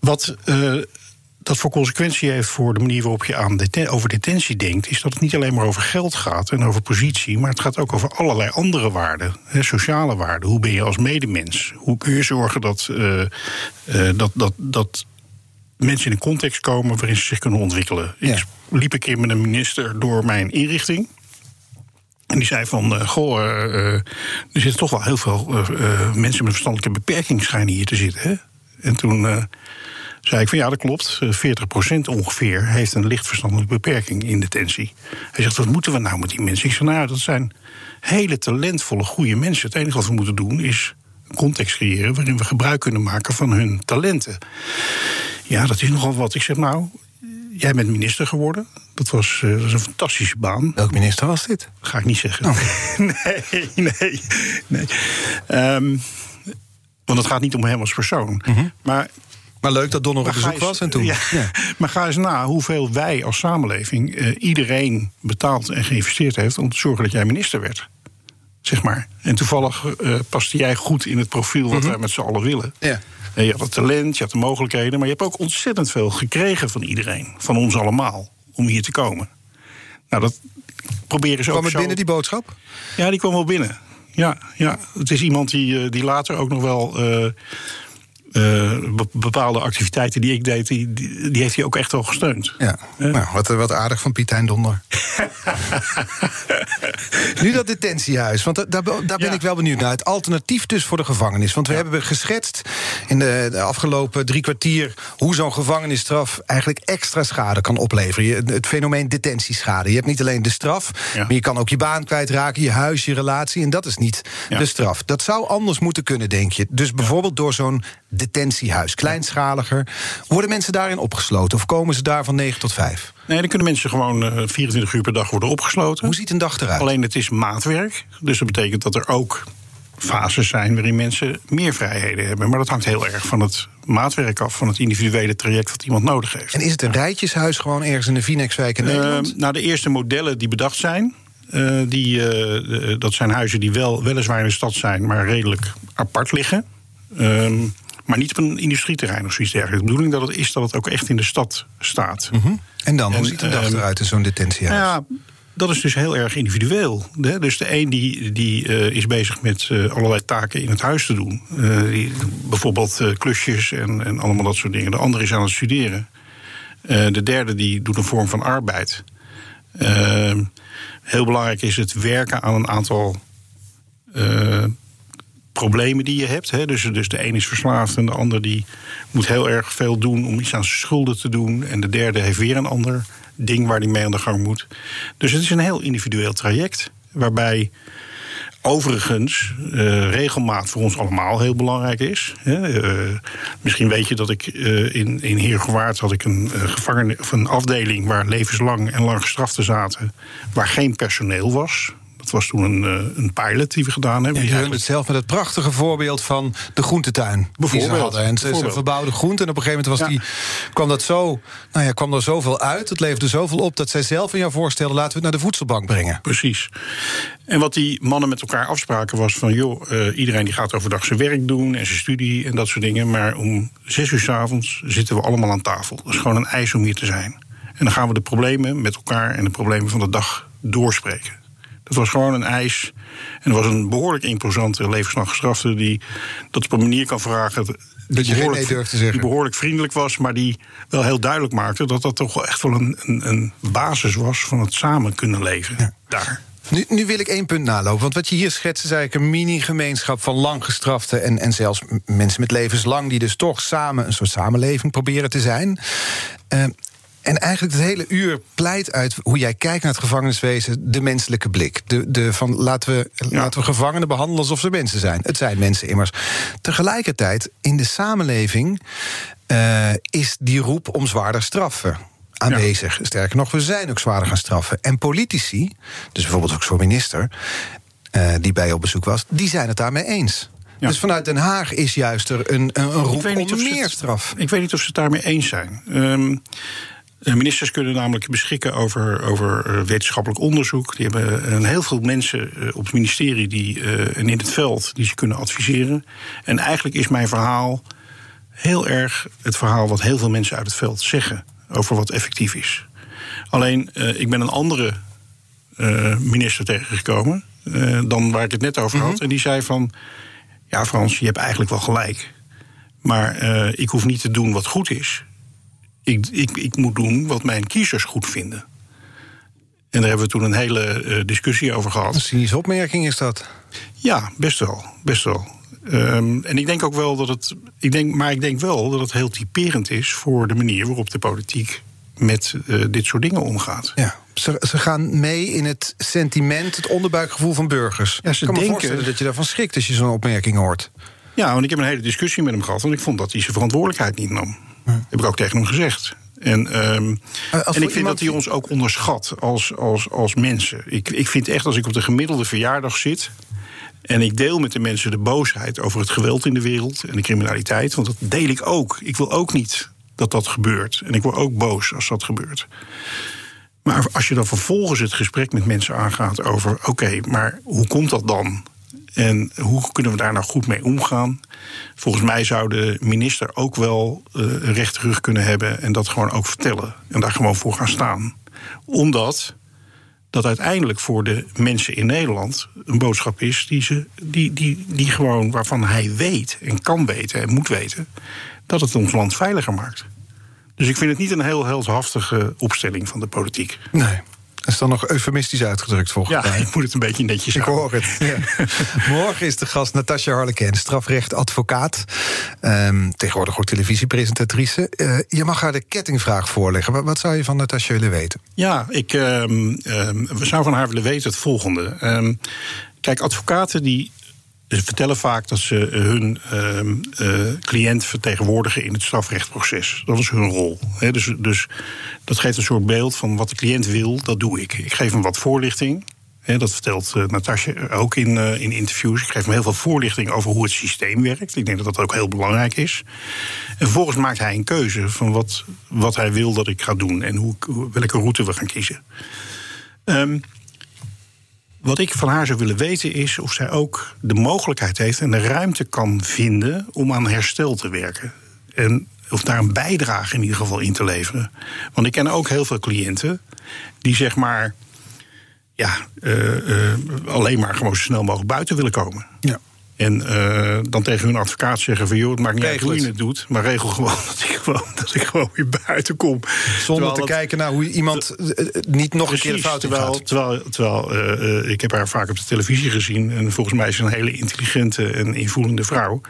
Wat eh, dat voor consequentie heeft voor de manier waarop je aan deten- over detentie denkt, is dat het niet alleen maar over geld gaat en over positie, maar het gaat ook over allerlei andere waarden, hè, sociale waarden. Hoe ben je als medemens? Hoe kun je zorgen dat, eh, eh, dat, dat, dat mensen in een context komen waarin ze zich kunnen ontwikkelen? Ja. Ik liep een keer met een minister door mijn inrichting. En die zei van, eh, goh, eh, eh, er zitten toch wel heel veel mensen met verstandelijke beperking schijnen hier te zitten. Hè? En toen zei ik van ja, dat klopt. Eh, 40% ongeveer heeft een licht verstandelijke beperking in detentie. Hij zegt, wat moeten we nou met die mensen? Ik zeg, nou dat zijn hele talentvolle, goede mensen. Het enige wat we moeten doen is een context creëren... waarin we gebruik kunnen maken van hun talenten. Ja, dat is nogal wat. Ik zeg, nou, jij bent minister geworden. Dat was, eh, dat is een fantastische baan. Welk minister was dit? Ga ik niet zeggen. nee, nee, nee. Ehm, want het gaat niet om hem als persoon. Maar, Maar leuk dat Don nog op bezoek eens- was en toen. Ja, Ja. Maar ga eens na hoeveel wij als samenleving eh, iedereen betaald en geïnvesteerd heeft om te zorgen dat jij minister werd. Zeg maar. En toevallig eh, paste jij goed in het profiel wat wij met z'n allen willen. Ja. Je had het talent, je had de mogelijkheden, maar je hebt ook ontzettend veel gekregen van iedereen, van ons allemaal. om hier te komen. Nou, dat proberen ze Kwam ook het zo... binnen, die boodschap? Ja, die kwam wel binnen. Ja, ja. het is iemand die, eh, die later ook nog wel. eh, eh, be- bepaalde activiteiten die ik deed, die, die, heeft hij ook echt wel gesteund. Ja, nou, wat, wat aardig van Pietijn Donder. nu dat detentiehuis, want da- daar, daar ben Ja. ik wel benieuwd naar. Het alternatief dus voor de gevangenis. Want we hebben geschetst in de, de afgelopen drie kwartier... hoe zo'n gevangenisstraf eigenlijk extra schade kan opleveren. Je, het fenomeen detentieschade. Je hebt niet alleen de straf, Ja. maar je kan ook je baan kwijtraken... je huis, je relatie, en dat is niet de straf. Dat zou anders moeten kunnen, denk je. Dus bijvoorbeeld door zo'n detentiehuis, kleinschaliger... worden mensen daarin opgesloten of komen ze daar van 9 tot 5? Nee, dan kunnen mensen gewoon eh, 24 uur per dag worden opgesloten. Hoe ziet een dag eruit? Alleen het is maatwerk. Dus dat betekent dat er ook fases zijn waarin mensen meer vrijheden hebben. Maar dat hangt heel erg van het maatwerk af, van het individuele traject wat iemand nodig heeft. En is het een rijtjeshuis gewoon ergens in de Vinex-wijk in Nederland? Uh, nou, de eerste modellen die bedacht zijn, uh, die, uh, dat zijn huizen die wel weliswaar in de stad zijn, maar redelijk apart liggen. Um, maar niet op een industrieterrein of zoiets dergelijks. De bedoeling dat het is dat het ook echt in de stad staat. Mm -hmm. En dan, hoe ziet een dag eruit in zo'n detentiehuis? Nou ja, dat is dus heel erg individueel. Hè? Dus de een die, die uh, is bezig met uh, allerlei taken in het huis te doen. Uh, die, bijvoorbeeld klusjes en, en allemaal dat soort dingen. De ander is aan het studeren. de derde die doet een vorm van arbeid. Ehm, heel belangrijk is het werken aan een aantal problemen die je hebt. Hè? Dus, dus de een is verslaafd en de ander die moet heel erg veel doen om iets aan zijn schulden te doen. En de derde heeft weer een ander ding waar hij mee aan de gang moet. Dus het is een heel individueel traject. Waarbij overigens uh, regelmaat voor ons allemaal heel belangrijk is. Uh, misschien weet je dat ik uh, in, in Heergewaard had ik een, gevangen, of een afdeling waar levenslang en lang gestraften zaten, waar geen personeel was. Dat was toen een, een pilot die we gedaan hebben. Ja, je runde het zelf met het prachtige voorbeeld van de groentetuin. Bijvoorbeeld. Die ze hadden. En ze, ze verbouwden groenten. En op een gegeven moment was ja. die, kwam, dat zo, nou ja, kwam er zoveel uit. Het leverde zoveel op dat zij zelf in jou voorstelden... laten we het naar de voedselbank brengen. Precies. En wat die mannen met elkaar afspraken was van... joh, uh, iedereen die gaat overdag zijn werk doen en zijn studie en dat soort dingen... maar om zes uur s avonds zitten we allemaal aan tafel. Dat is gewoon een eis om hier te zijn. En dan gaan we de problemen met elkaar en de problemen van de dag doorspreken. Het was gewoon een eis. En er was een behoorlijk imposante levenslang gestrafte die dat op een manier kan vragen. Dat die je geen nee durft te zeggen. Die behoorlijk vriendelijk was, maar die wel heel duidelijk maakte dat dat toch wel echt wel een, een, een basis was van het samen kunnen leven. Ja. Daar. Nu, nu, wil ik één punt nalopen. Want wat je hier schetst is eigenlijk een mini-gemeenschap van lang gestraften. En, en zelfs mensen met levenslang die dus toch samen een soort samenleving proberen te zijn. Uh, en eigenlijk het hele uur pleit uit hoe jij kijkt naar het gevangeniswezen, de menselijke blik. De, de van laten we, ja. laten we gevangenen behandelen alsof ze mensen zijn. Het zijn mensen immers. Tegelijkertijd, in de samenleving uh, is die roep om zwaarder straffen aanwezig. Ja. Sterker nog, we zijn ook zwaarder gaan straffen. En politici, dus bijvoorbeeld ook zo'n minister, uh, die bij je op bezoek was, die zijn het daarmee eens. Ja. Dus vanuit Den Haag is juist er een, een roep om meer het, straf. Ik weet niet of ze het daarmee eens zijn. Um, Ministers kunnen namelijk beschikken over, over wetenschappelijk onderzoek. Die hebben een heel veel mensen op het ministerie die, en in het veld die ze kunnen adviseren. En eigenlijk is mijn verhaal heel erg het verhaal wat heel veel mensen uit het veld zeggen over wat effectief is. Alleen, ik ben een andere minister tegengekomen dan waar ik het net over had. Mm-hmm. En die zei van, ja Frans, je hebt eigenlijk wel gelijk. Maar ik hoef niet te doen wat goed is. Ik, ik, ik, moet doen wat mijn kiezers goed vinden. En daar hebben we toen een hele uh, discussie over gehad. Een cynische opmerking is dat? Ja, best wel. Best wel. Um, en ik denk ook wel dat het. Ik denk, maar ik denk wel dat het heel typerend is voor de manier waarop de politiek met uh, dit soort dingen omgaat. Ja. Ze, ze, gaan mee in het sentiment, het onderbuikgevoel van burgers. Ja, ze ik kan denken, me voorstellen dat je daarvan schrikt als je zo'n opmerking hoort. Ja, want ik heb een hele discussie met hem gehad. Want ik vond dat hij zijn verantwoordelijkheid niet nam. Ja. Heb ik ook tegen hem gezegd. En, um, en ik vind dat hij ons ook onderschat als, als, als mensen. Ik, ik vind echt als ik op de gemiddelde verjaardag zit. En ik deel met de mensen de boosheid over het geweld in de wereld en de criminaliteit. Want dat deel ik ook. Ik wil ook niet dat dat gebeurt. En ik word ook boos als dat gebeurt. Maar als je dan vervolgens het gesprek met mensen aangaat over: oké, okay, maar hoe komt dat dan? En hoe kunnen we daar nou goed mee omgaan? Volgens mij zou de minister ook wel uh, een recht terug kunnen hebben en dat gewoon ook vertellen. En daar gewoon voor gaan staan. Omdat dat uiteindelijk voor de mensen in Nederland een boodschap is die, ze, die, die, die gewoon waarvan hij weet en kan weten en moet weten dat het ons land veiliger maakt. Dus ik vind het niet een heel heldhaftige opstelling van de politiek. Nee. Dat is dan nog eufemistisch uitgedrukt volgens ja, mij. ik moet het een beetje netjes Ik houden. hoor het. Ja. Morgen is de gast Natasja Harleken, strafrechtadvocaat. Ehm, tegenwoordig ook televisiepresentatrice. Eh, je mag haar de kettingvraag voorleggen. Wat, wat zou je van Natasja willen weten? Ja, ik ehm, ehm, zou van haar willen weten het volgende. Ehm, kijk, advocaten die vertellen vaak dat ze hun ehm, eh, cliënt vertegenwoordigen in het strafrechtproces. Dat is hun rol. Dus, dus dat geeft een soort beeld van wat de cliënt wil, dat doe ik. Ik geef hem wat voorlichting. Dat vertelt uh, Natasja ook in, eh, in interviews. Ik geef hem heel veel voorlichting over hoe het systeem werkt. Ik denk dat dat ook heel belangrijk is. En vervolgens maakt hij een keuze van wat, wat hij wil dat ik ga doen en hoe, welke route we gaan kiezen. Ehm, wat ik van haar zou willen weten is of zij ook de mogelijkheid heeft en de ruimte kan vinden om aan herstel te werken. En of daar een bijdrage in ieder geval in te leveren. Want ik ken ook heel veel cliënten die zeg maar. Ja, eh, eh, alleen maar gewoon zo snel mogelijk buiten willen komen. Ja. En eh, dan tegen hun advocaat zeggen van... joh, het maakt niet uit hoe je het. doet... maar regel gewoon dat ik gewoon, dat ik gewoon weer buiten kom. Zonder te dat- kijken naar hoe iemand eh, eh, niet nog een keer de Precies, fout in terwijl, terwijl, terwijl ik heb haar vaak op de televisie gezien. En volgens mij is ze een hele intelligente en invoelende vrouw.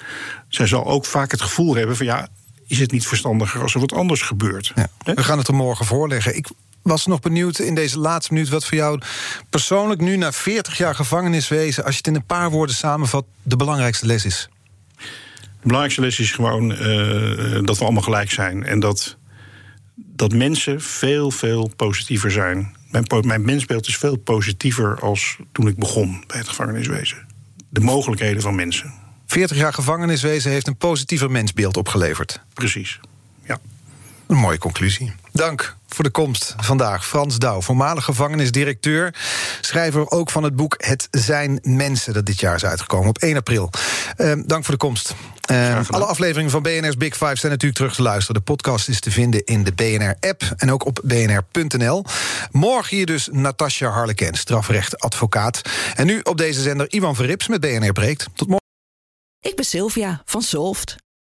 Zij zal ook vaak het gevoel hebben van ja, is het niet verstandiger als er wat anders gebeurt? Ja. We gaan het er morgen voorleggen. Ik was nog benieuwd in deze laatste minuut wat voor jou persoonlijk nu na 40 jaar gevangeniswezen, als je het in een paar woorden samenvat, de belangrijkste les is. De belangrijkste les is gewoon eh, eh, dat we allemaal gelijk zijn. En dat, dat mensen veel, veel positiever zijn. Mijn, mijn mensbeeld is veel positiever als toen ik begon bij het gevangeniswezen. De mogelijkheden van mensen. 40 jaar gevangeniswezen heeft een positiever mensbeeld opgeleverd. Precies. Een mooie conclusie. Dank voor de komst vandaag. Frans Douw, voormalig gevangenisdirecteur. Schrijver ook van het boek Het zijn mensen, dat dit jaar is uitgekomen op 1 april. Eh, dank voor de komst. Eh, alle afleveringen van BNR's Big Five zijn natuurlijk terug te luisteren. De podcast is te vinden in de BNR-app en ook op bnr.nl. Morgen hier dus Natasja Harleken, strafrechtadvocaat. En nu op deze zender Ivan Verrips met BNR Breekt. Tot morgen. Ik ben Sylvia van Solft.